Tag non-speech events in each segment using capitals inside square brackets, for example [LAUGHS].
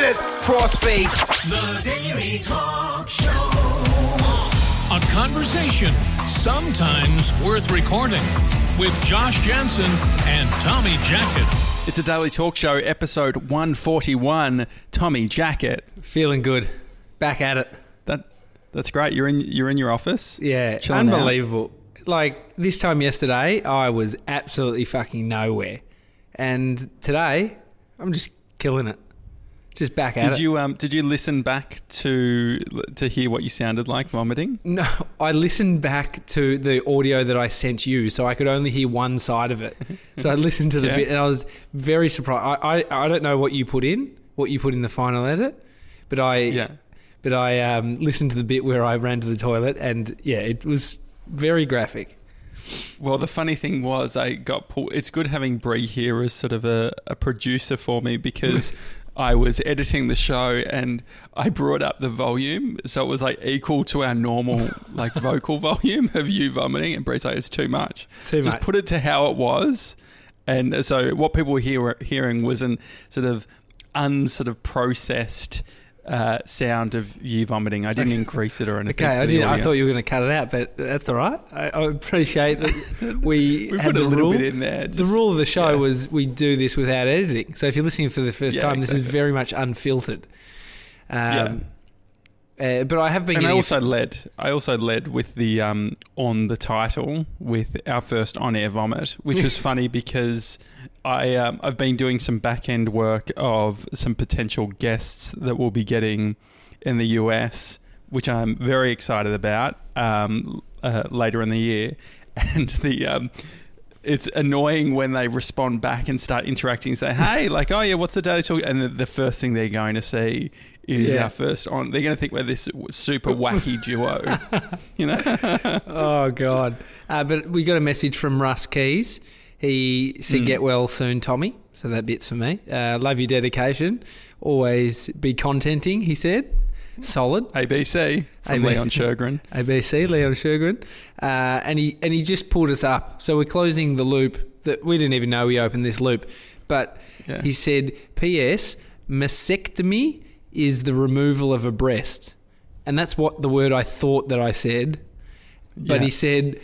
minute. Crossfade. The Daily Talk Show. A conversation sometimes worth recording with Josh Janssen and Tommy Jackett. It's a daily talk show, episode 141. Tommy Jackett. Feeling good. Back at it. That that's great. You're in you're in your office. Yeah, Chilling out. unbelievable. Like this time yesterday, I was absolutely fucking nowhere, and today I'm just killing it. Just back at Did it. you um did you listen back to to hear what you sounded like vomiting? No, I listened back to the audio that I sent you, so I could only hear one side of it. So I listened to the [LAUGHS] Yeah. bit, and I was very surprised. I, I, I don't know what you put in, what you put in the final edit, but I Yeah. but I um, listened to the bit where I ran to the toilet, and yeah, it was very graphic. Well, the funny thing was, I got pulled. It's good having Brie here as sort of a, a producer for me because [LAUGHS] I was editing the show and I brought up the volume, so it was like equal to our normal like [LAUGHS] vocal volume of you vomiting, and Brie's like, "It's too much. Too Just much. put it to how it was." And uh, so, what people were hear, hearing was an sort of unsort of processed uh, sound of you vomiting. I didn't increase it or anything. Okay, I did. I thought you were going to cut it out, but that's all right. I, I appreciate that we, [LAUGHS] We had put a little rule. bit in there. the rule of the show yeah. was we do this without editing. So if you're listening for the first Yeah, time, this is very much unfiltered. Um, uh, but I have been and I also led. I also led with the um, on the title with our first on-air vomit, which was [LAUGHS] funny because I um, I've been doing some back end work of some potential guests that we'll be getting in the US, which I'm very excited about um, uh, later in the year, [LAUGHS] and the. Um, it's annoying when they respond back and start interacting and say, "Hey, like, oh yeah, what's the daily talk?" And the, the first thing they're going to see is Yeah. our first on. They're going to think we're this super wacky [LAUGHS] duo, you know. [LAUGHS] oh god! Uh, but we got a message from Russ Keys. He said, "Get well soon, Tommy." So that bit's for me. Uh, love your dedication. Always be contenting. He said, "Solid." ABC from AB. Leon Shergren. ABC, [LAUGHS] Leon Shergren, uh, and he and he just pulled us up. So we're closing the loop that we didn't even know we opened this loop, but Yeah. he said, "P.S. Mastectomy is the removal of a breast," and that's what the word I thought that I said. But Yeah. he said.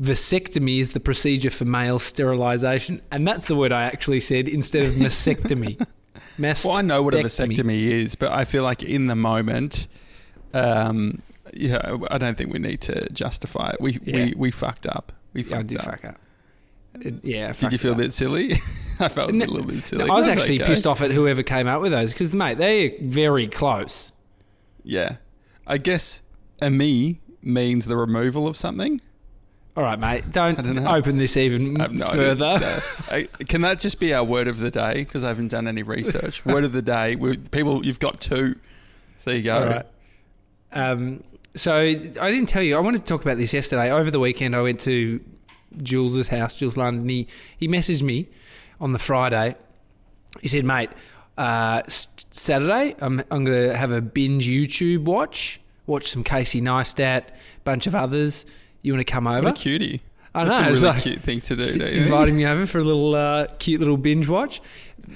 Vasectomy is the procedure for male sterilization, and that's the word I actually said instead of mastectomy. [LAUGHS] Well, I know what a vasectomy is, but I feel like in the moment, um, yeah, I don't think we need to justify it. We Yeah. we, we fucked up. We Yeah, I fucked did up. fuck up. Yeah, Did you feel up. a bit silly? [LAUGHS] I felt No, a little bit silly. No, I was That's actually okay. pissed off at whoever came up with those because, mate, they're very close. Yeah, I guess a me means the removal of something. All right, mate, don't, don't open this even no idea. further. No. [LAUGHS] Can that just be our word of the day? Because I haven't done any research. [LAUGHS] word of the day. People, you've got two. So there you go. All right. Um, so I didn't tell you. I wanted to talk about this yesterday. Over the weekend, I went to Jules's house, Jules London. He he messaged me on the Friday. He said, "Mate, uh, Saturday, I'm I'm going to have a binge YouTube watch. Watch some Casey Neistat, bunch of others. You want to come over? What a cutie. I That's know, a it's really like- cute thing to do. S- don't you inviting me over for a little uh, cute little binge watch.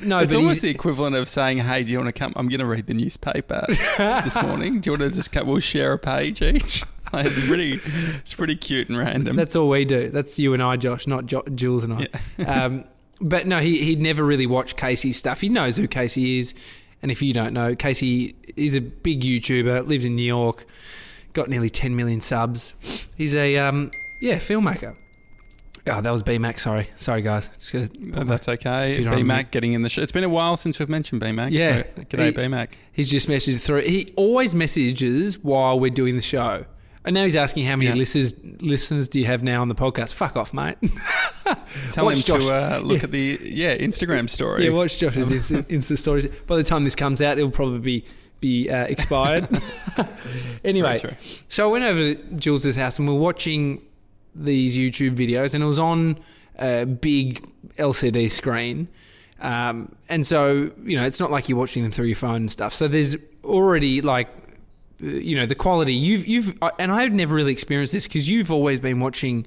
No, It's almost the equivalent of saying, "Hey, do you want to come? I'm going to read the newspaper [LAUGHS] this morning. Do you want to just come? We'll share a page each." Like, [LAUGHS] it's pretty, it's pretty cute and random. that's all we do. That's you and I, Josh, not jo- Jules and I. [LAUGHS] um, but no, he he'd never really watched Casey's stuff. He knows who Casey is, and if you don't know, Casey is a big YouTuber. Lives in New York, got nearly 10 million subs. He's a um, yeah filmmaker. Oh, that was B Mac. Sorry, sorry guys. Just gonna put my- that's okay. B Mac getting in the show. It's been a while since we've mentioned B Mac. Yeah. So, g'day, B Mac. He's just messaged through. He always messages while we're doing the show. And now he's asking how many Yeah. listeners listeners do you have now on the podcast? Fuck off, mate. [LAUGHS] Tell Watch him Josh. to uh, look Yeah. at the yeah Instagram story. yeah, watch Josh's Insta, Insta stories. By the time this comes out, it'll probably be be uh, expired. [LAUGHS] anyway, so I went over to Jules's house and we're watching these YouTube videos, and it was on a big LCD screen. Um, and so, you know, it's not like you're watching them through your phone and stuff. So there's already like, you know, the quality you've you've uh, and I've never really experienced this because you've always been watching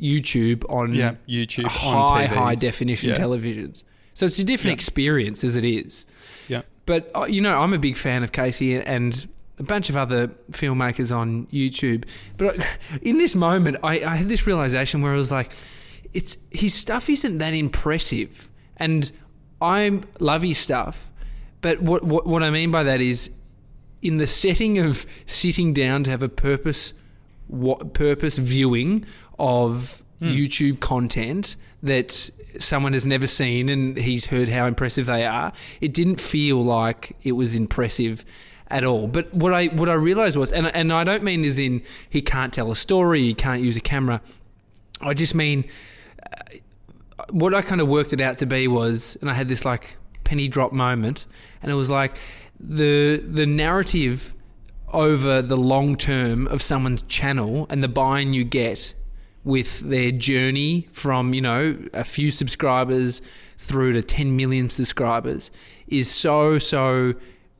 YouTube on Yeah, YouTube on high TVs. high definition Yeah. televisions. So it's a different Yeah. experience as it is. Yeah. But uh, you know, I'm a big fan of Casey and a bunch of other filmmakers on YouTube. But in this moment, I, I had this realization where I was like, it's his stuff isn't that impressive, and I love his stuff. But what what what I mean by that is, in the setting of sitting down to have a purpose, what purpose viewing of YouTube content that someone has never seen and he's heard how impressive they are, it didn't feel like it was impressive at all. But what I what I realized was, and and I don't mean as in he can't tell a story, he can't use a camera. I just mean uh, what I kind of worked it out to be was, and I had this like penny drop moment, and it was like the the narrative over the long term of someone's channel and the buy-in you get with their journey from you know a few subscribers through to 10 million subscribers is so so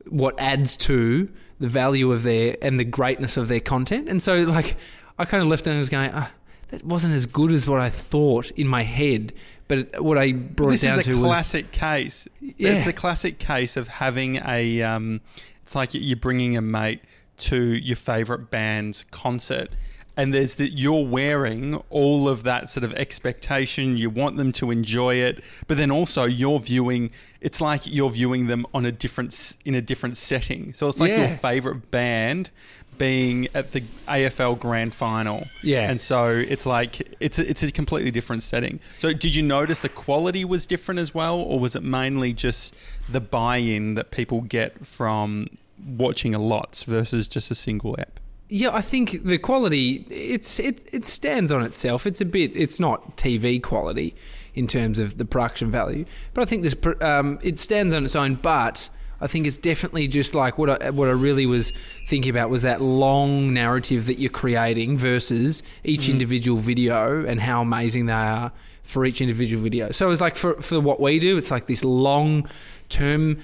what adds to the value of their and the greatness of their content. And so like i kind of left and was going ah, that wasn't as good as what i thought in my head but what i brought this it down is to the was classic case. Yeah. It's a classic case of having a. Um, it's like you're bringing a mate to your favorite band's concert, and there's that you're wearing all of that sort of expectation. You want them to enjoy it, but then also you're viewing. It's like you're viewing them on a different in a different setting. So it's like your favorite band being at the AFL Grand Final. Yeah. and so it's like it's a, it's a completely different setting. So did you notice the quality was different as well, or was it mainly just the buy-in that people get from watching a lot versus just a single app? Yeah, I think the quality it's it it stands on itself. It's a bit it's not TV quality in terms of the production value, but I think this um, it stands on its own. But I think it's definitely just like what I what I really was thinking about was that long narrative that you're creating versus each mm. individual video and how amazing they are for each individual video. So it's like for for what we do, it's like this long term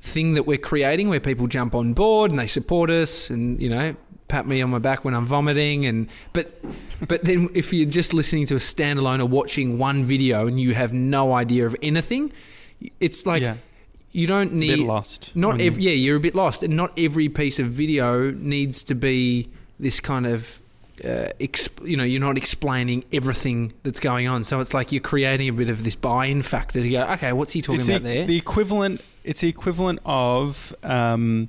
thing that we're creating where people jump on board and they support us and you know pat me on my back when I'm vomiting and but but then if you're just listening to a standalone or watching one video and you have no idea of anything it's like Yeah. You don't A need bit lost. not when ev- you- yeah you're a bit lost and not every piece of video needs to be this kind of uh, exp- you know you're not explaining everything that's going on so it's like you're creating a bit of this buy-in factor to go okay what's he talking it's about the, there the equivalent. It's the equivalent of. Um,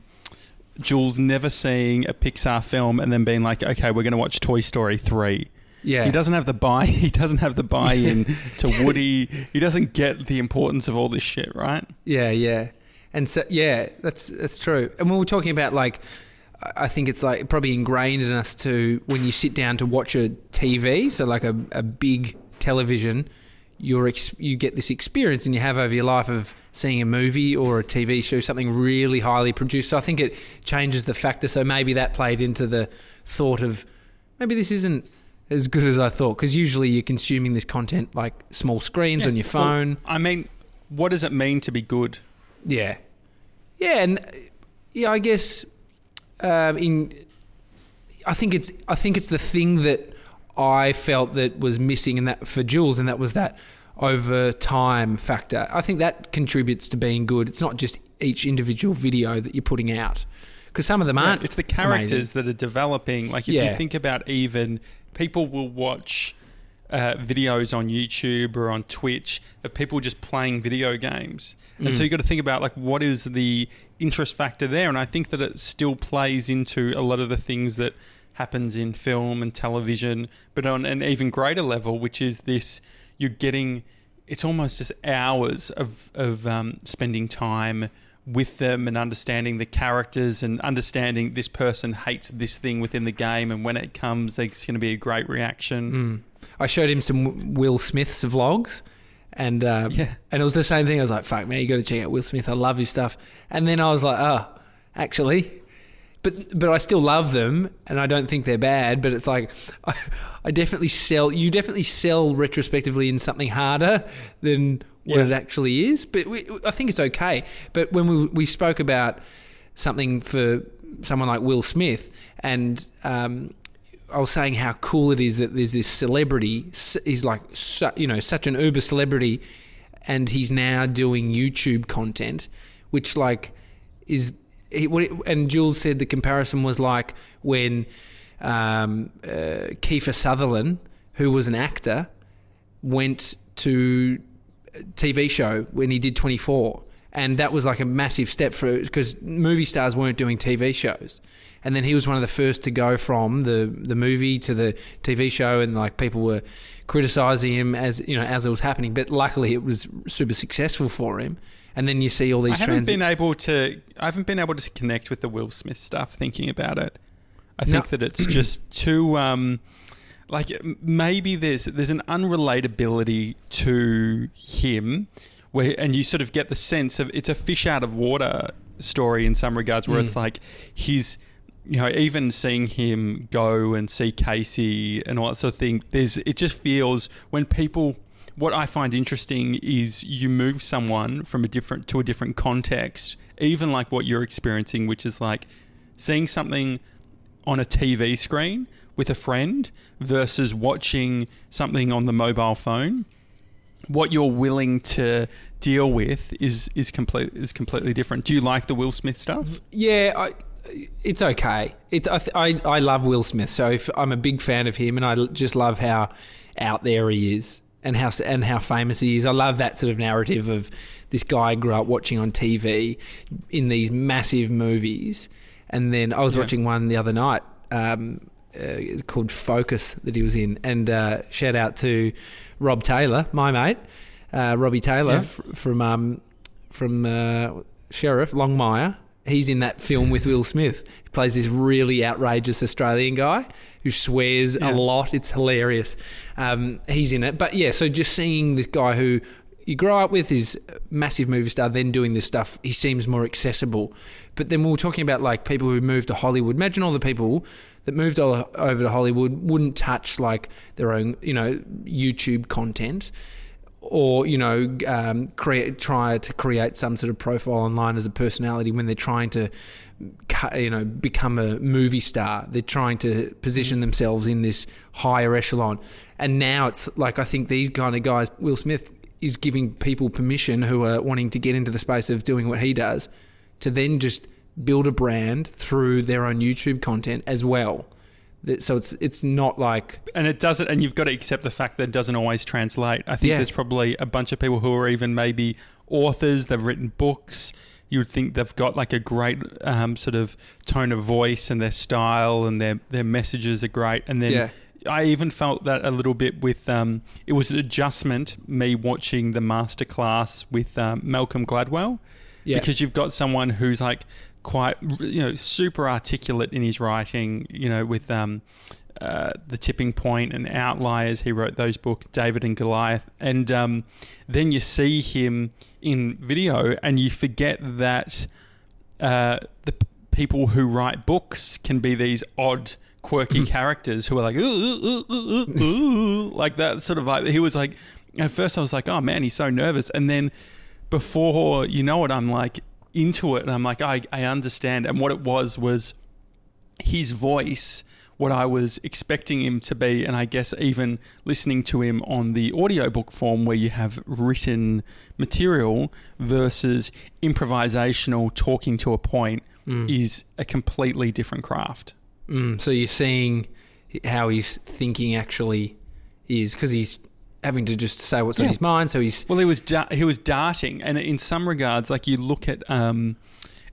Jules never seeing a Pixar film and then being like, "Okay, we're going to watch Toy Story 3. Yeah He doesn't have the buy. [LAUGHS] He doesn't have the buy-in to Woody. He doesn't get the importance of all this shit, right? Yeah, yeah, and so yeah, that's that's true. And when we're talking about like, I- I think it's like probably ingrained in us to when you sit down to watch a TV, so like a, a big television, you're ex- you get this experience and you have over your life of seeing a movie or a TV show, something really highly produced. So I think it changes the factor. So maybe that played into the thought of maybe this isn't as good as I thought because usually you're consuming this content like small screens Yeah. on your Well, phone. I mean, what does it mean to be good? Yeah, yeah, and yeah, I guess um, in I think it's I think it's the thing that I felt that was missing in that for Jules, and that was that over time factor. I think that contributes to being good. It's not just each individual video that you're putting out because some of them aren't. it's the characters amazing. that are developing. Like if Yeah. you think about even people will watch uh, videos on YouTube or on Twitch of people just playing video games, and Mm. so you've got to think about like what is the interest factor there, and I think that it still plays into a lot of the things that happens in film and television, but on an even greater level, which is this: you're getting it's almost just hours of of um, spending time with them and understanding the characters and understanding this person hates this thing within the game and when it comes there's going to be a great reaction Mm. I showed him some Will Smith's vlogs, and uh, [LAUGHS] Yeah. and it was the same thing. I was like, "Fuck man, you got to check out Will Smith. I love his stuff." And then I was like, "Oh, actually." But, but I still love them, and I don't think they're bad. But it's like, I, [LAUGHS] I definitely sell. You definitely sell retrospectively in something harder than what Yeah. it actually is. But we, I think it's okay. But when we we spoke about something for someone like Will Smith, and um, I was saying how cool it is that there's this celebrity. He's like, you know, such an uber celebrity, and he's now doing YouTube content, which like is he, what it- and Jules said the comparison was like when um, uh, Kiefer Sutherland, who was an actor, went to TV show when he did 24. And that was like a massive step for because movie stars weren't doing TV shows. And then he was one of the first to go from the, the movie to the TV show, and like people were criticizing him as you know as it was happening. But luckily, it was super successful for him. And then you see all these I haven't been able to. I haven't been able to connect with the Will Smith stuff. Thinking about it, I No. think that it's just too. Um, like maybe there's there's an unrelatability to him, where and you sort of get the sense of it's a fish out of water story in some regards, where Mm. it's like he's. You know, even seeing him go and see Casey and all that sort of thing, there's it just feels when people what I find interesting is you move someone from a different to a different context, even like what you're experiencing, which is like seeing something on a TV screen with a friend versus watching something on the mobile phone. What you're willing to deal with is is complete is completely different. Do you like the Will Smith stuff? Yeah, I, it's okay. It, I, th- I I love Will Smith, so if, I'm a big fan of him, and I just love how out there he is, and how and how famous he is. I love that sort of narrative of this guy I grew up watching on TV in these massive movies, and then I was Yeah. watching one the other night. Um, uh, called Focus that he was in, and uh, shout out to Rob Taylor, my mate, uh, Robbie Taylor Yeah. f- from um, from uh, Sheriff Longmire. He's in that film with Will Smith. He plays this really outrageous Australian guy who swears Yeah. a lot. It's hilarious. Um, he's in it, but yeah. So just seeing this guy who you grow up with is massive movie star, then doing this stuff, he seems more accessible. But then we were talking about like people who moved to Hollywood. Imagine all the people that moved all over to Hollywood wouldn't touch like their own, you know, YouTube content or you know um, create try to create some sort of profile online as a personality when they're trying to you know become a movie star they're trying to position themselves in this higher echelon and now it's like i think these kind of guys will smith is giving people permission who are wanting to get into the space of doing what he does to then just build a brand through their own youtube content as well so it's it's not like and it doesn't and you've got to accept the fact that it doesn't always translate i think Yeah. there's probably a bunch of people who are even maybe authors they've written books you would think they've got like a great um, sort of tone of voice and their style and their their messages are great and then Yeah. I even felt that a little bit with um, it was an adjustment me watching the masterclass with um, Malcolm Gladwell. Yeah. Because you've got someone who's like quite you know super articulate in his writing you know with um uh, the tipping point and outliers. He wrote those books david and goliath. And um, then you see him in video and you forget that uh, the people who write books can be these odd quirky [CLEARS THROAT] characters who are like "Ooh, ooh, ooh, ooh, ooh," [LAUGHS] like that sort of like he was like at first i was like oh man he's so nervous. And then before you know it i'm like into it and i'm like i, I understand. And what it was was his voice what i was expecting him to be and i guess even listening to him on the audiobook form where you have written material versus improvisational talking to a point mm. is a completely different craft Mm, so you're seeing how his thinking actually is because he's having to just say what's on his mind. So he's Well, he was da- he was darting, and in some regards, like you look at um,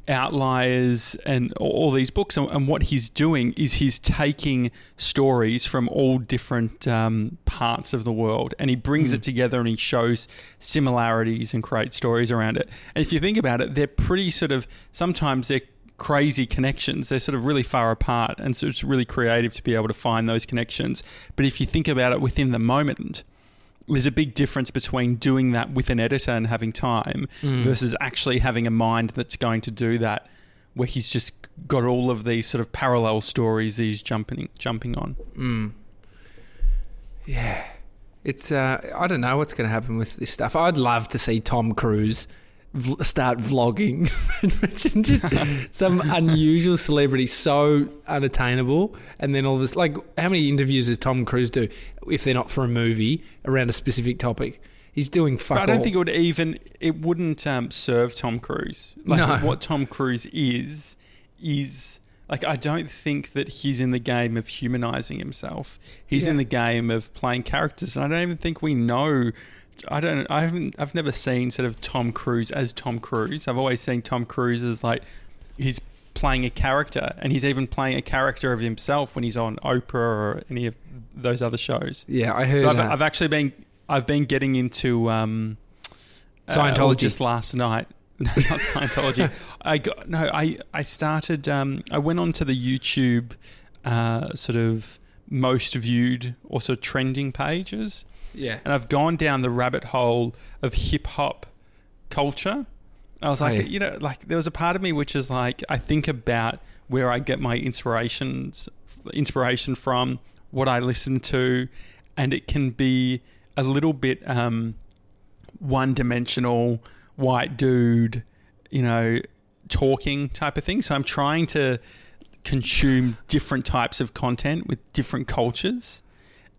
outliers and all- these books, and, and what he's doing is he's taking stories from all different um, parts of the world, and he brings it together, and he shows similarities and creates stories around it. And if you think about it, they're pretty sort of sometimes they're crazy connections. They're sort of really far apart, and so it's really creative to be able to find those connections. But if you think about it within the moment, there's a big difference between doing that with an editor and having time versus actually having a mind that's going to do that where he's just got all of these sort of parallel stories he's jumping jumping on. mm, yeah. It's uh, I don't know what's going to happen with this stuff. I'd love to see Tom Cruise v- start vlogging. [LAUGHS] Just some unusual celebrity so unattainable, and then all this. Like, how many interviews does Tom Cruise do if they're not for a movie around a specific topic? He's doing fuck But I don't all. think it would even it wouldn't um, serve Tom Cruise. Like No. what Tom Cruise is is like I don't think that he's in the game of humanizing himself. He's in the game of playing characters, and I don't even think we know. I don't. I haven't. I've never seen sort of Tom Cruise as Tom Cruise. I've always seen Tom Cruise as like he's playing a character, and he's even playing a character of himself when he's on Oprah or any of those other shows. yeah, I heard. I've. I've actually been I've been getting into um, uh, Scientology. well, just last night. No, [LAUGHS] not Scientology. [LAUGHS] I got no. I I started. Um, I went onto the YouTube uh, sort of most viewed or sort of trending pages, yeah. and I've gone down the rabbit hole of hip hop culture. I was like, Oh, yeah. you know, like there was a part of me which is like I think about where I get my inspirations, inspiration from, what I listen to, and it can be a little bit um, one-dimensional, white dude, you know, talking type of thing. So I'm trying to consume different types of content with different cultures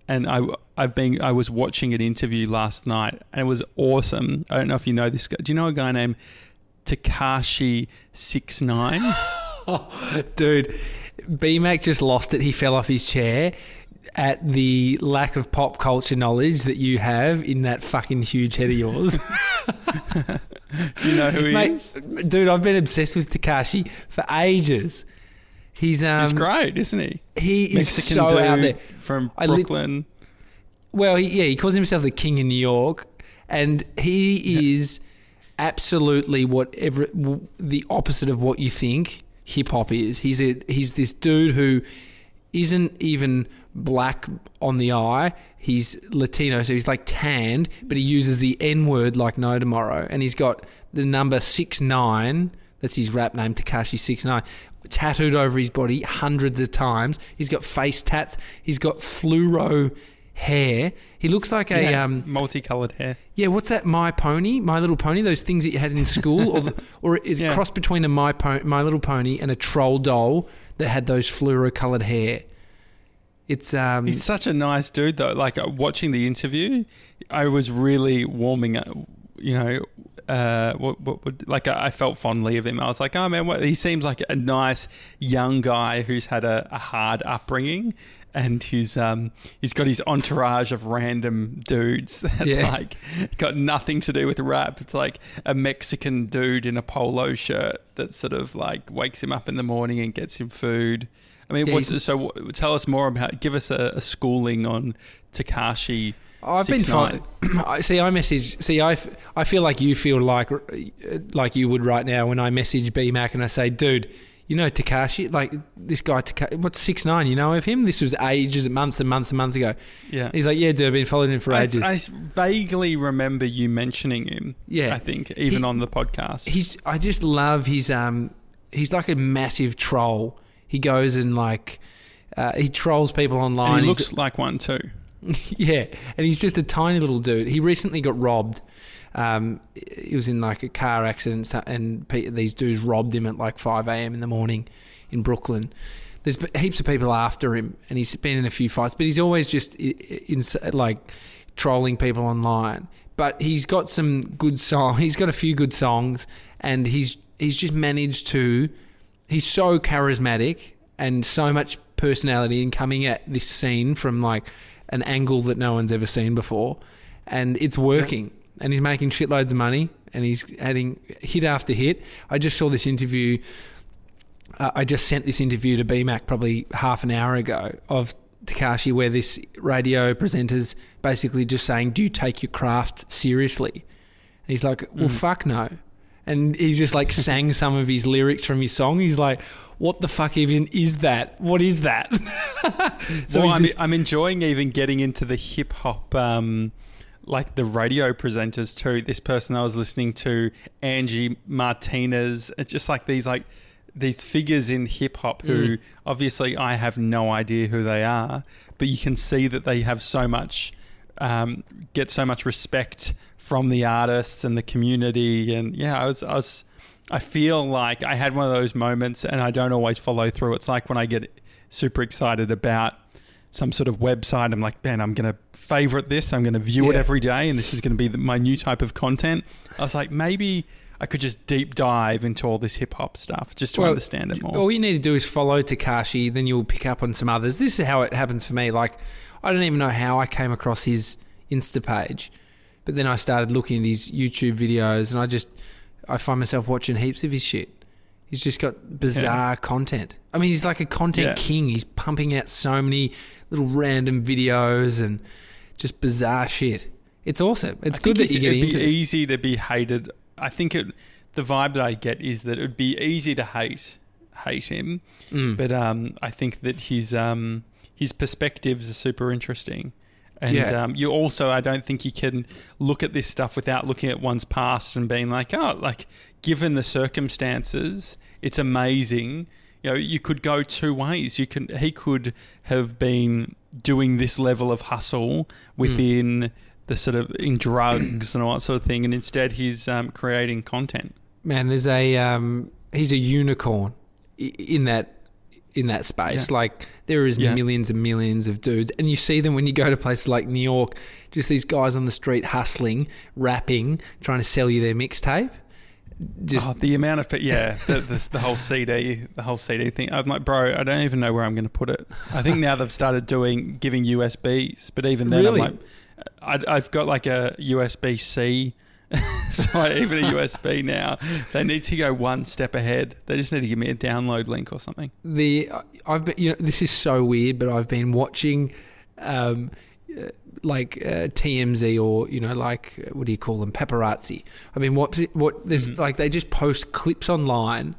and I I've been I was watching an interview last night and it was awesome. I don't know if you know this guy. Do you know a guy named Tekashi Six Nine? [LAUGHS] Dude, BMAC just lost it. He fell off his chair at the lack of pop culture knowledge that you have in that fucking huge head of yours. [LAUGHS] Do you know who he Mate, is? dude, I've been obsessed with Tekashi for ages. He's um He's great, isn't he? he is Mexican so dude out there. from Brooklyn. Well, he, yeah, he calls himself the king in New York, and he is absolutely whatever w- the opposite of what you think hip hop is. He's a he's this dude who isn't even black on the eye. He's Latino, so he's like tanned, but he uses the N word like no tomorrow, and he's got the number six nine. That's his rap name, Tekashi Six Nine, tattooed over his body hundreds of times. He's got face tats. He's got fluoro hair. He looks like a Yeah, um, multicolored hair. yeah. What's that? My Pony, My Little Pony. Those things that you had in school, or the, or is it [LAUGHS] Yeah. cross between a My My Little Pony and a troll doll that had those fluoro colored hair. It's um. He's such a nice dude, though. Like uh, watching the interview, I was really warming up. You know, uh, what, what would like I felt fondly of him. I was like, oh man, what, he seems like a nice young guy who's had a, a hard upbringing, and he's um he's got his entourage of random dudes [LAUGHS] that's Yeah. like got nothing to do with rap. It's like a Mexican dude in a polo shirt that sort of like wakes him up in the morning and gets him food. I mean, Yeah, what's so? Tell us more about. Give us a, a schooling on Tekashi. I've been 6ix9ine. fine. [CLEARS THROAT] I see. I message. See, I, f- I feel like you feel like like you would right now when I message BMac and I say, dude, you know Tekashi, like this guy. Taka- what's six nine? You know of him? This was ages, months and months and months ago. Yeah, He's like, yeah, dude, I've been following him for I, ages. I vaguely remember you mentioning him. Yeah. I think even He- on the podcast. he's I just love his um he's like a massive troll. He goes and like uh, he trolls people online. and he He's- looks like one too. [LAUGHS] yeah, and he's just a tiny little dude. He recently got robbed. Um, he was in like a car accident, and these dudes robbed him at like five a.m. in the morning in Brooklyn. There's heaps of people after him, and he's been in a few fights, but he's always just in, like trolling people online. But he's got some good song. [LAUGHS] He's got a few good songs, and he's he's just managed to. He's so charismatic and so much personality in coming at this scene from like an angle that no one's ever seen before, and it's working. And he's making shitloads of money, and he's adding hit after hit. I just saw this interview. Uh, I just sent this interview to BMAC probably half an hour ago of Tekashi, where this radio presenter's basically just saying, "Do you take your craft seriously?" And he's like, "Well, fuck no." And he's just like sang some of his lyrics from his song. He's like, "What the fuck even is that? What is that?" [LAUGHS] so well, he's I'm, this- I'm enjoying even getting into the hip hop, um, like the radio presenters too. This person I was listening to, Angie Martinez, it's just like these like these figures in hip hop who obviously I have no idea who they are, but you can see that they have so much. Um, get so much respect from the artists and the community, and yeah, I was, I was, I feel like I had one of those moments, and I don't always follow through. It's like when I get super excited about some sort of website. I'm like, man, I'm going to favorite this. I'm going to view it every day, and this is going to be the, my new type of content. I was like, maybe I could just deep dive into all this hip hop stuff just to Well, understand it more. All you need to do is follow Tekashi, then you'll pick up on some others. This is how it happens for me. Like, I don't even know how I came across his Insta page, but then I started looking at his YouTube videos, and I just I find myself watching heaps of his shit. He's just got bizarre content. I mean, he's like a content Yeah. king. He's pumping out so many little random videos and just bizarre shit. It's awesome. It's I good that you're it'd getting be into it. easy to be hated. I think it. The vibe that I get is that it would be easy to hate hate him, Mm. but um, I think that his um, his perspectives are super interesting. And Yeah. um, you also, I don't think you can look at this stuff without looking at one's past and being like, oh, like given the circumstances, it's amazing. You know, you could go two ways. You can he could have been doing this level of hustle within the sort of in drugs and all that sort of thing, and instead he's um, creating content. Man, there's a um, he's a unicorn in that in that space. Yeah. Like there is Yeah. millions and millions of dudes, and you see them when you go to places like New York. Just these guys on the street hustling, rapping, trying to sell you their mixtape. Just oh, the amount of yeah, [LAUGHS] the, the, the whole CD, the whole CD thing. I'm like, bro, I don't even know where I'm going to put it. I think now they've started doing giving USBs, but even then, Really? I'm like, I, I've got like a USB C. [LAUGHS] so even a USB now, they need to go one step ahead. They just need to give me a download link or something. the I've been you know this is so weird, but I've been watching um, uh, like uh, TMZ or you know like uh, what do you call them paparazzi. I mean what what there's Mm-hmm. like they just post clips online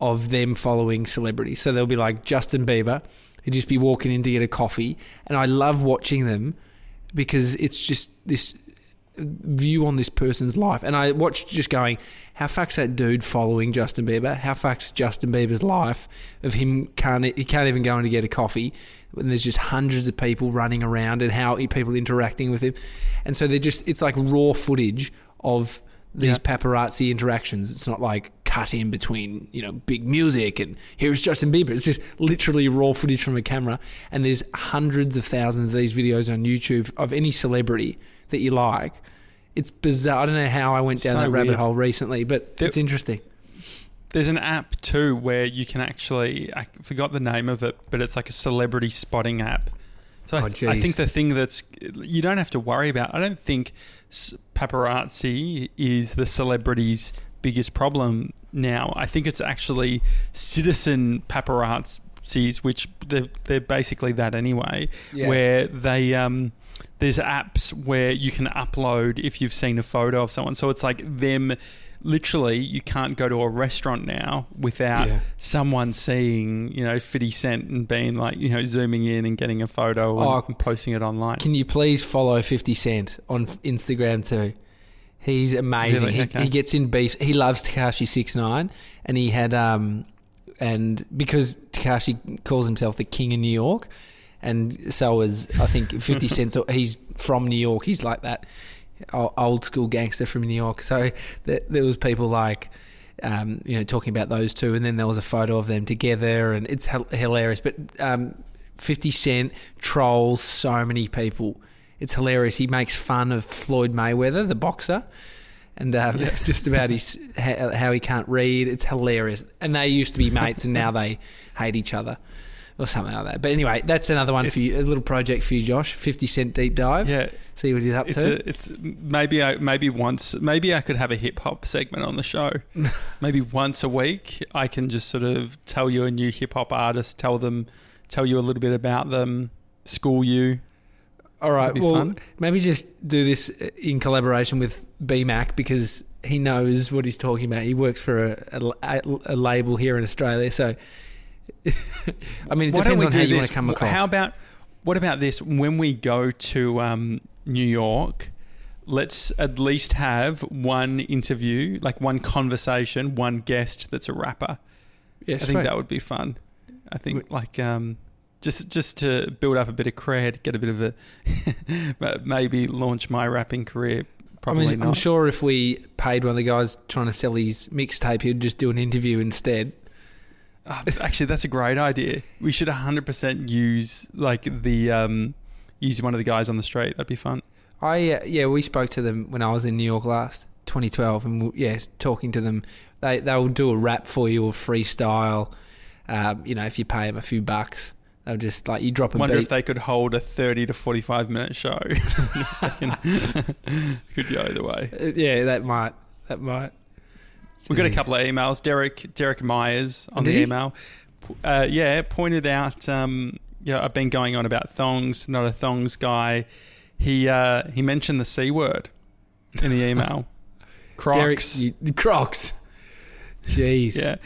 of them following celebrities. So they'll be like Justin Bieber, he'd just be walking in to get a coffee, and I love watching them because it's just this view on this person's life. And I watched just going, how fuck's that dude following Justin Bieber? How fuck's Justin Bieber's life of him can't he can't even go in to get a coffee when there's just hundreds of people running around and how people interacting with him. And so they're just it's like raw footage of these Yeah. paparazzi interactions. It's not like cut in between, you know, big music and here's Justin Bieber. It's just literally raw footage from a camera. And there's hundreds of thousands of these videos on YouTube of any celebrity that you like. It's bizarre. I don't know how I went down So that rabbit weird. hole recently, but There- it's interesting. There's an app too where you can actually I forgot the name of it, but it's like a celebrity spotting app. So I, Oh, th- I think the thing that's you don't have to worry about. I don't think paparazzi is the celebrity's biggest problem now. I think it's actually citizen paparazzis, which they're, they're basically that anyway, Yeah. where they um, there's apps where you can upload if you've seen a photo of someone. So it's like them. Literally, you can't go to a restaurant now without Yeah. someone seeing, you know, 50 Cent and being like, you know, zooming in and getting a photo and, Oh, and posting it online. Can you please follow 50 Cent on Instagram too? He's amazing. Really? He, Okay. he gets in beefs. He loves Tekashi Six Nine, and he had um, and because Tekashi calls himself the king of New York, and so is I think [LAUGHS] 50 Cent. He's from New York. He's like that old school gangster from New York. So there, there was people like. Um, you know, talking about those two, and then there was a photo of them together, and it's hilarious. But um, Fifty Cent trolls so many people. It's hilarious. He makes fun of Floyd Mayweather, the boxer, and um, [LAUGHS] just about his how he can't read. It's hilarious. And they used to be mates, and now they hate each other, or something like that. But anyway, that's another one for you. A little project for you, Josh. Fifty Cent deep dive. yeah, See what he's up it's to. a, it's maybe I maybe once maybe I could have a hip hop segment on the show. [LAUGHS] maybe once a week I can just sort of tell you a new hip hop artist, tell them, tell you a little bit about them, school you. All right. Well, fun. maybe just do this in collaboration with BMAC because he knows what he's talking about. He works for a, a, a label here in Australia, so. [LAUGHS] I mean, it Why depends on how you want to come across. How about what about this? When we go to um, New York, let's at least have one interview, like one conversation, one guest that's a rapper. Yeah, I think sweet. that would be fun. I think like um, just just to build up a bit of cred, get a bit of a [LAUGHS] maybe launch my rapping career. I Probably mean, not. I'm sure if we paid one of the guys trying to sell his mixtape, he'd just do an interview instead. Ah, actually, that's a great idea. We should 100% use like the um, use one of the guys on the street. That'd be fun. I uh, yeah, we spoke to them when I was in New York last 2012, and we, yeah, talking to them, they they'll do a rap for you or freestyle. Um, you know, if you pay them a few bucks, they'll just like you drop a Wonder beat. if they could hold a thirty to forty-five minute show. [LAUGHS] [LAUGHS] could go either way. Uh, yeah, that might that might. We got a couple of emails. Derek Derek Myers on Did the he? email. Uh, yeah, pointed out. Um, yeah, I've been going on about thongs. Not a thongs guy. He uh, he mentioned the c word in the email. [LAUGHS] Derek, Crocs. you, Crocs. Jeez. yeah,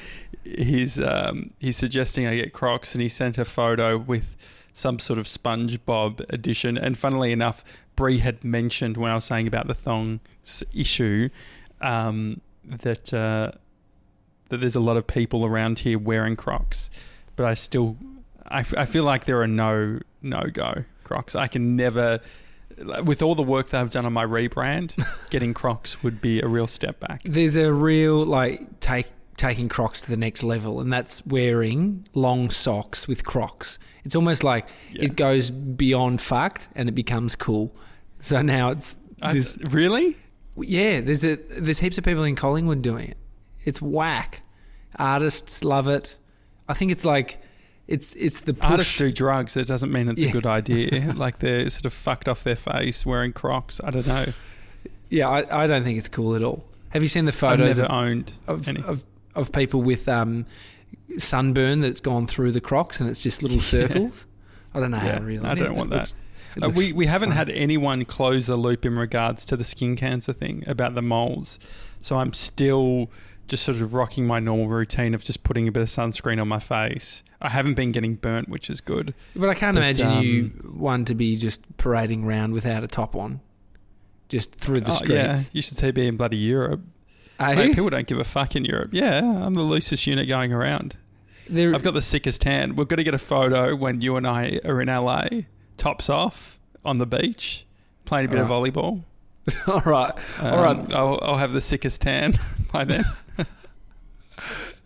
he's um, he's suggesting I get Crocs, and he sent a photo with some sort of SpongeBob edition. And funnily enough, Brie had mentioned when I was saying about the thongs issue um, that uh, that there's a lot of people around here wearing Crocs, but I still I, f- I feel like there are no no go Crocs. I can never. With all the work that I've done on my rebrand, [LAUGHS] getting Crocs would be a real step back. There's a real like take taking Crocs to the next level, and that's wearing long socks with Crocs. It's almost like Yeah. it goes beyond fact and it becomes cool. So now it's I- this. really? Yeah, there's a there's heaps of people in Collingwood doing it. It's whack. Artists love it. I think it's like it's it's the push. Artists do drugs. It doesn't mean it's Yeah. a good idea. [LAUGHS] like they're sort of fucked off their face wearing Crocs. I don't know. Yeah, I, I don't think it's cool at all. Have you seen the photos of, owned of, of of people with um, sunburn that's gone through the Crocs and it's just little [LAUGHS] circles? I don't know Yeah, how real. I it is, don't but want that. looks- Uh, we we haven't fun. had anyone close the loop in regards to the skin cancer thing about the moles. So I'm still just sort of rocking my normal routine of just putting a bit of sunscreen on my face. I haven't been getting burnt, which is good. But I can't But, imagine you one to be just parading around without a top on, just through the Oh, yeah, streets. you should see me in bloody Europe. Mate, people don't give a fuck in Europe. Yeah, I'm the loosest unit going around. I've got the sickest tan. We've got to get a photo when you and I are in LA, tops off on the beach, playing a bit of volleyball. [LAUGHS] all right, Um, all right. I'll, I'll have the sickest tan [LAUGHS] by then.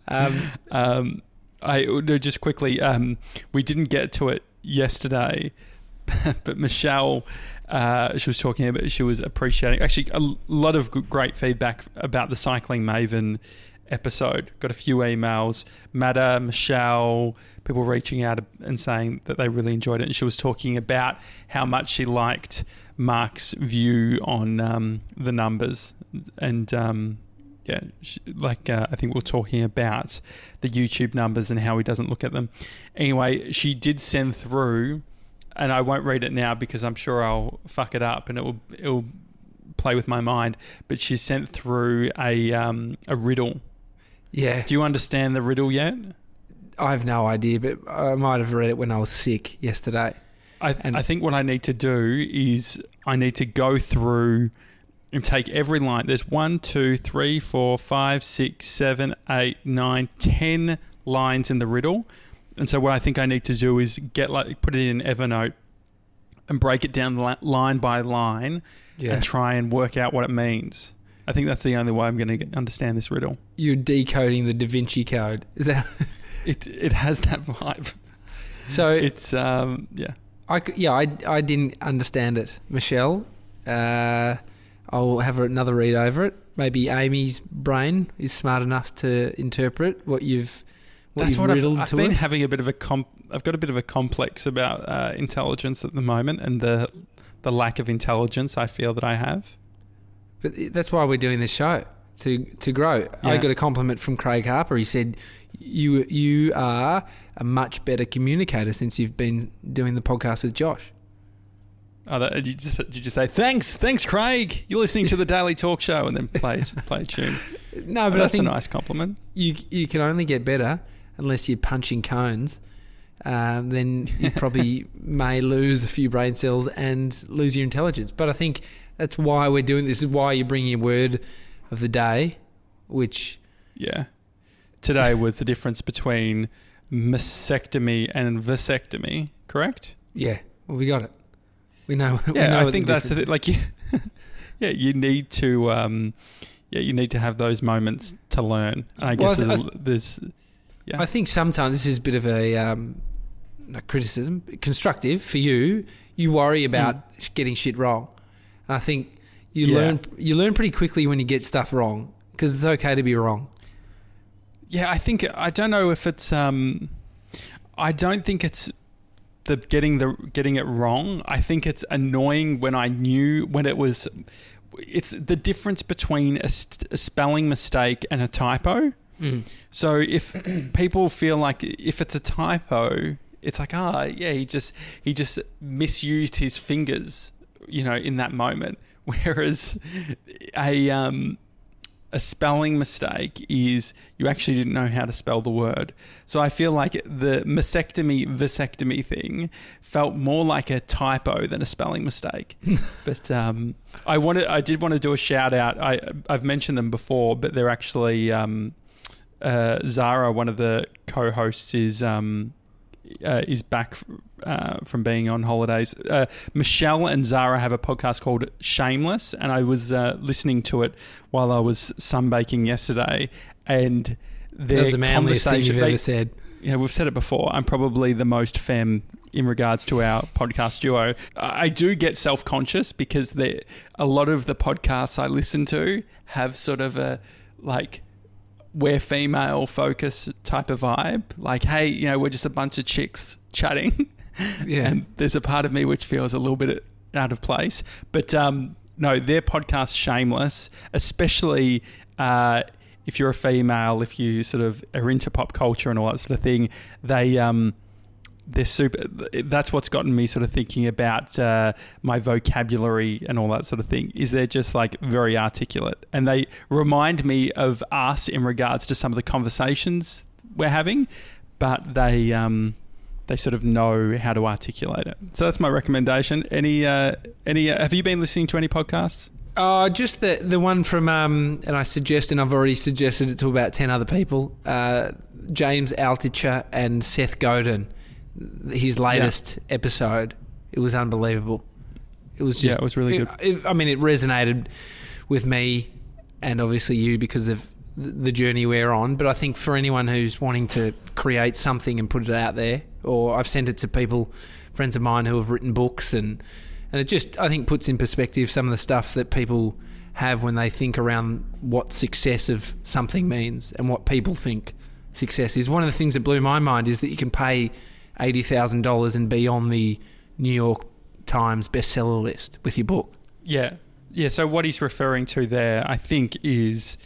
Um, Um, I no, just quickly. Um, we didn't get to it yesterday, [LAUGHS] but Michelle, uh, she was talking about. She was appreciating actually a lot of good, great feedback about the cycling maven episode. Got a few emails. Matta, Michelle, people reaching out and saying that they really enjoyed it. And she was talking about how much she liked Mark's view on um, the numbers and. Um, yeah, sh- like uh, I think we we're talking about the YouTube numbers and how he doesn't look at them. Anyway, she did send through, and I won't read it now because I'm sure I'll fuck it up and it will it will play with my mind. But she sent through a um, a riddle. Yeah, Do you understand the riddle yet? I have no idea, but I might have read it when I was sick yesterday. I, th- And- I think what I need to do is I need to go through and take every line. There's one, two, three, four, five, six, seven, eight, nine, ten lines in the riddle. And so what I think I need to do is get like put it in Evernote and break it down li- line by line Yeah, and try and work out what it means. I think that's the only way I'm going to understand this riddle. you're decoding the Da Vinci Code. Is that [LAUGHS] It it has that vibe. so? It's um yeah. I c- yeah, I, I didn't understand it, Michelle. Uh, I'll have another read over it. Maybe Amy's brain is smart enough to interpret what you've what That's what I've, I've been us. having a bit of a comp. I've got a bit of a complex about uh, intelligence at the moment, and the the lack of intelligence I feel that I have. But that's why we're doing this show to to grow. I got a compliment from Craig Harper. He said, "You you are a much better communicator since you've been doing the podcast with Josh." Oh, that, did, you just, did you just say thanks, thanks, Craig? You're listening to the Daily Talk Show, and then play [LAUGHS] play a tune. No, Oh, but I that's a nice compliment. you you can only get better unless you're punching cones. Um, then you probably [LAUGHS] may lose a few brain cells and lose your intelligence. But I think that's why we're doing this. Is why you bring your word of the day, which Yeah. Today [LAUGHS] was the difference between mastectomy and vasectomy. Correct? yeah, well, we got it. We know. [LAUGHS] we know Yeah, I think that's it. Like, you, [LAUGHS] yeah, you need to, um, yeah, you need to have those moments to learn. And I Well, guess I th- there's, there's, yeah, I think sometimes this is a bit of a um, not criticism, constructive for you. You worry about getting shit wrong, and I think you Yeah. learn you learn pretty quickly when you get stuff wrong because it's okay to be wrong. Yeah, I think I don't know if it's. Um, I don't think it's the getting the getting it wrong. I think it's annoying when I knew when it was. It's the difference between a, st- a spelling mistake and a typo. So if [CLEARS THROAT] people feel like if it's a typo, it's like ah yeah he just he just misused his fingers, you know, in that moment. [LAUGHS] Whereas a um a spelling mistake is you actually didn't know how to spell the word. So I feel like the mastectomy vasectomy thing felt more like a typo than a spelling mistake. [LAUGHS] but um, I wanted, I did want to do a shout out. I I've mentioned them before, but they're actually um, uh, Zara, one of the co-hosts, is. Um, uh, is back uh, from being on holidays. Uh, Michelle and Zara have a podcast called Shameless, and I was uh, listening to it while I was sunbaking yesterday. And their That's the manliest thing you've they- ever said. yeah, we've said it before. I'm probably the most femme in regards to our podcast duo. I do get self conscious because there, a lot of the podcasts I listen to have sort of a like we're female focus type of vibe. Like, hey, you know, we're just a bunch of chicks chatting. [LAUGHS] Yeah. And there's a part of me which feels a little bit out of place. But um, no, their podcast, Shameless, especially uh, if you're a female, if you sort of are into pop culture and all that sort of thing, they. Um, they're super. That's what's gotten me sort of thinking about uh, my vocabulary and all that sort of thing. Is they're just like very articulate, and they remind me of us in regards to some of the conversations we're having, but they um, they sort of know how to articulate it. So that's my recommendation. Any uh, any? Uh, have you been listening to any podcasts? Uh, just the the one from um, and I suggest, and I've already suggested it to about ten other people. Uh, James Altucher and Seth Godin, his latest episode, it was unbelievable. It was just Yeah, it was really good. it- I mean, it resonated with me and obviously you because of the journey we're on. But I think for anyone who's wanting to create something and put it out there, or I've sent it to people, friends of mine who have written books, and and it just I think puts in perspective some of the stuff that people have when they think around what success of something means and what people think success is. One of the things that blew my mind is that you can pay eighty thousand dollars and be on the New York Times bestseller list with your book. Yeah, yeah. So what he's referring to there, I think, is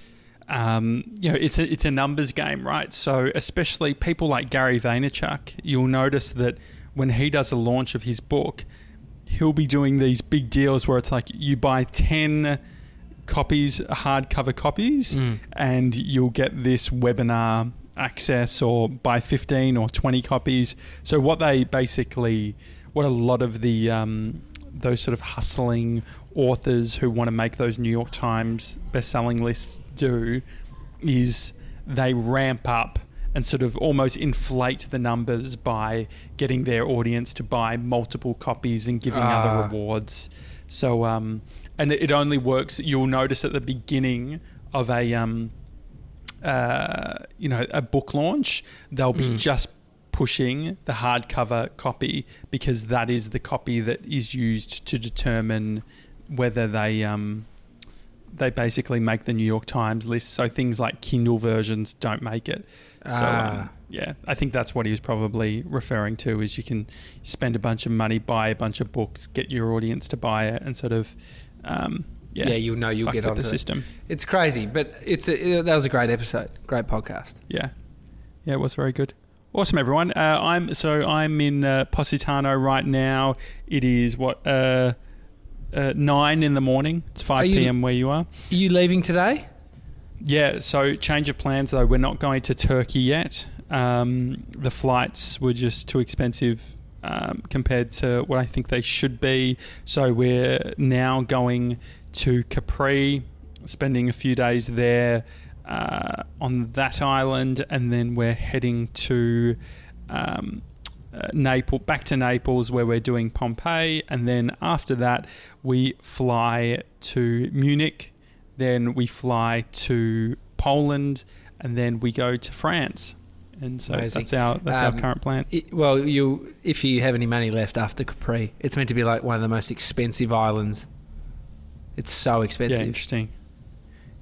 um, you know it's a it's a numbers game, right? So especially people like Gary Vaynerchuk, you'll notice that when he does a launch of his book, he'll be doing these big deals where it's like you buy ten copies, hardcover copies, and you'll get this webinar access or buy 15 or 20 copies. So what they basically what a lot of the um, those sort of hustling authors who want to make those New York Times best-selling lists do is they ramp up and sort of almost inflate the numbers by getting their audience to buy multiple copies and giving Ah. other rewards. So, um, and it only works. You'll notice at the beginning of a, um, uh, you know, a book launch, they'll be just pushing the hardcover copy because that is the copy that is used to determine whether they um, they basically make the New York Times list. So things like Kindle versions don't make it. So Ah. um, yeah, I think that's what he was probably referring to. Is you can spend a bunch of money, buy a bunch of books, get your audience to buy it, and sort of um, yeah, Yeah, you'll know you'll get on the it. system. It's crazy, but it's a, that was a great episode, great podcast. Yeah, yeah, it was very good. Awesome, everyone. Uh, I'm so I'm in uh, Positano right now. It is what uh, uh, nine in the morning. It's five you- p.m. where you are. Are you leaving today? Yeah. So change of plans though. We're not going to Turkey yet. Um, the flights were just too expensive um, compared to what I think they should be. So we're now going to Capri, spending a few days there uh, on that island, and then we're heading to. Um, uh, Naples, back to Naples, where we're doing Pompeii, and then after that, we fly to Munich. Then we fly to Poland, and then we go to France. and so Amazing. that's our that's our Um, current plan. It- well, you if you have any money left after Capri, it's meant to be like one of the most expensive islands. It's so Yeah, expensive. interesting.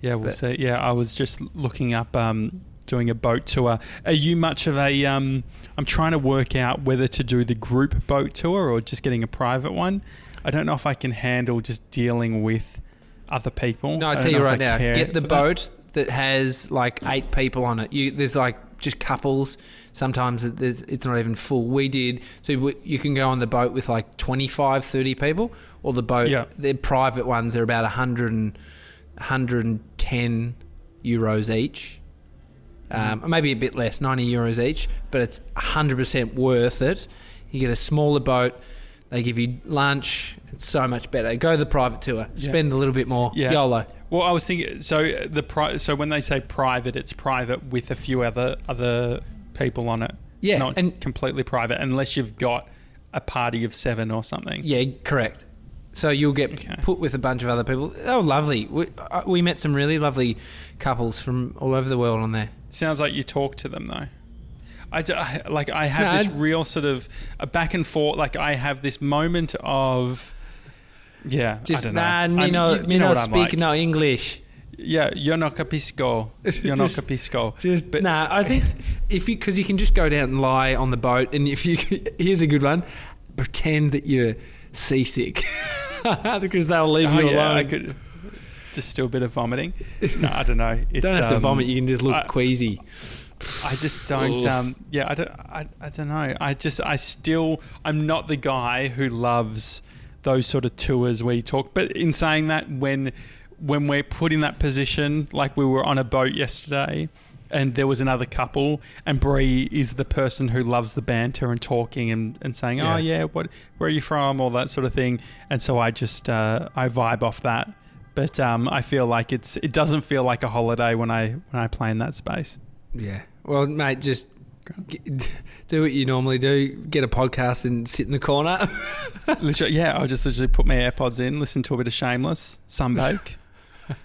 Yeah, we'll But- see. Yeah, I was just looking up um, doing a boat tour. Are you much of a? Um, I'm trying to work out whether to do the group boat tour or just getting a private one. I don't know if I can handle just dealing with other people. No, I tell you right now, get the for that. boat that has like eight people on it. You there's like just couples. Sometimes it- it's not even full. We did so we, you can go on the boat with like 25, 30 people, or the boat. Yeah. They're private ones. They're about 100 and 110 euros each. Um, maybe a bit less, 90 euros each, but it's 100% worth it. You get a smaller boat. They give you lunch. It's so much better. Go the private tour. Yeah. Spend a little bit more. Yeah. YOLO. Well, I was thinking. So the pri- so when they say private, it's private with a few other other people on it. Yeah, it's not and- completely private unless you've got a party of seven or something. Yeah, correct. So you'll get Okay. put with a bunch of other people. Oh, lovely. We, uh, we met some really lovely couples from all over the world on there. Sounds like you talk to them though. I, d- I- like I have No, this I'd- real sort of a back and forth. Like I have this moment of yeah. Just I don't know. nah, I'm- you know, you, know, I'm speak like. no English. Yeah, you're not capisco. You're not [LAUGHS] capisco. Just But- nah. I think if you because you can just go down and lie on the boat, and if you [LAUGHS] here's a good one, pretend that you're seasick [LAUGHS] because they'll leave Oh you yeah, alone. I could just do a bit of vomiting. [LAUGHS] No, I don't know. It's, you don't have to um, vomit. You can just look I- queasy. I just don't. Um, yeah, I don't. I, I don't know. I just. I still. I'm not the guy who loves those sort of tours where you talk. But in saying that, when when we're put in that position, like we were on a boat yesterday, and there was another couple, and Bree is the person who loves the banter and talking and, and saying, Yeah. "Oh yeah, what? Where are you from?" All that sort of thing. And so I just uh, I vibe off that. But um, I feel like it's it doesn't feel like a holiday when I when I play in that space. Yeah. Well, mate, just get, [LAUGHS] do what you normally do. Get a podcast and sit in the corner. [LAUGHS] Literally, yeah, I'll just literally put my AirPods in, listen to a bit of Shameless, sunbake. [LAUGHS]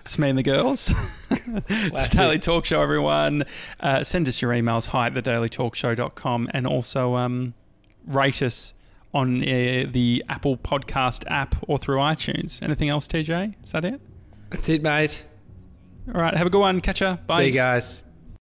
It's me and the girls. it's Classic. Daily Talk Show, everyone. Uh, send us your emails, hi at thedailytalkshow.com, and also um, rate us on uh, the Apple Podcast app or through iTunes. Anything else, TJ? Is that it? That's it, mate. All right, have a good one. Catch ya. Bye. See you guys.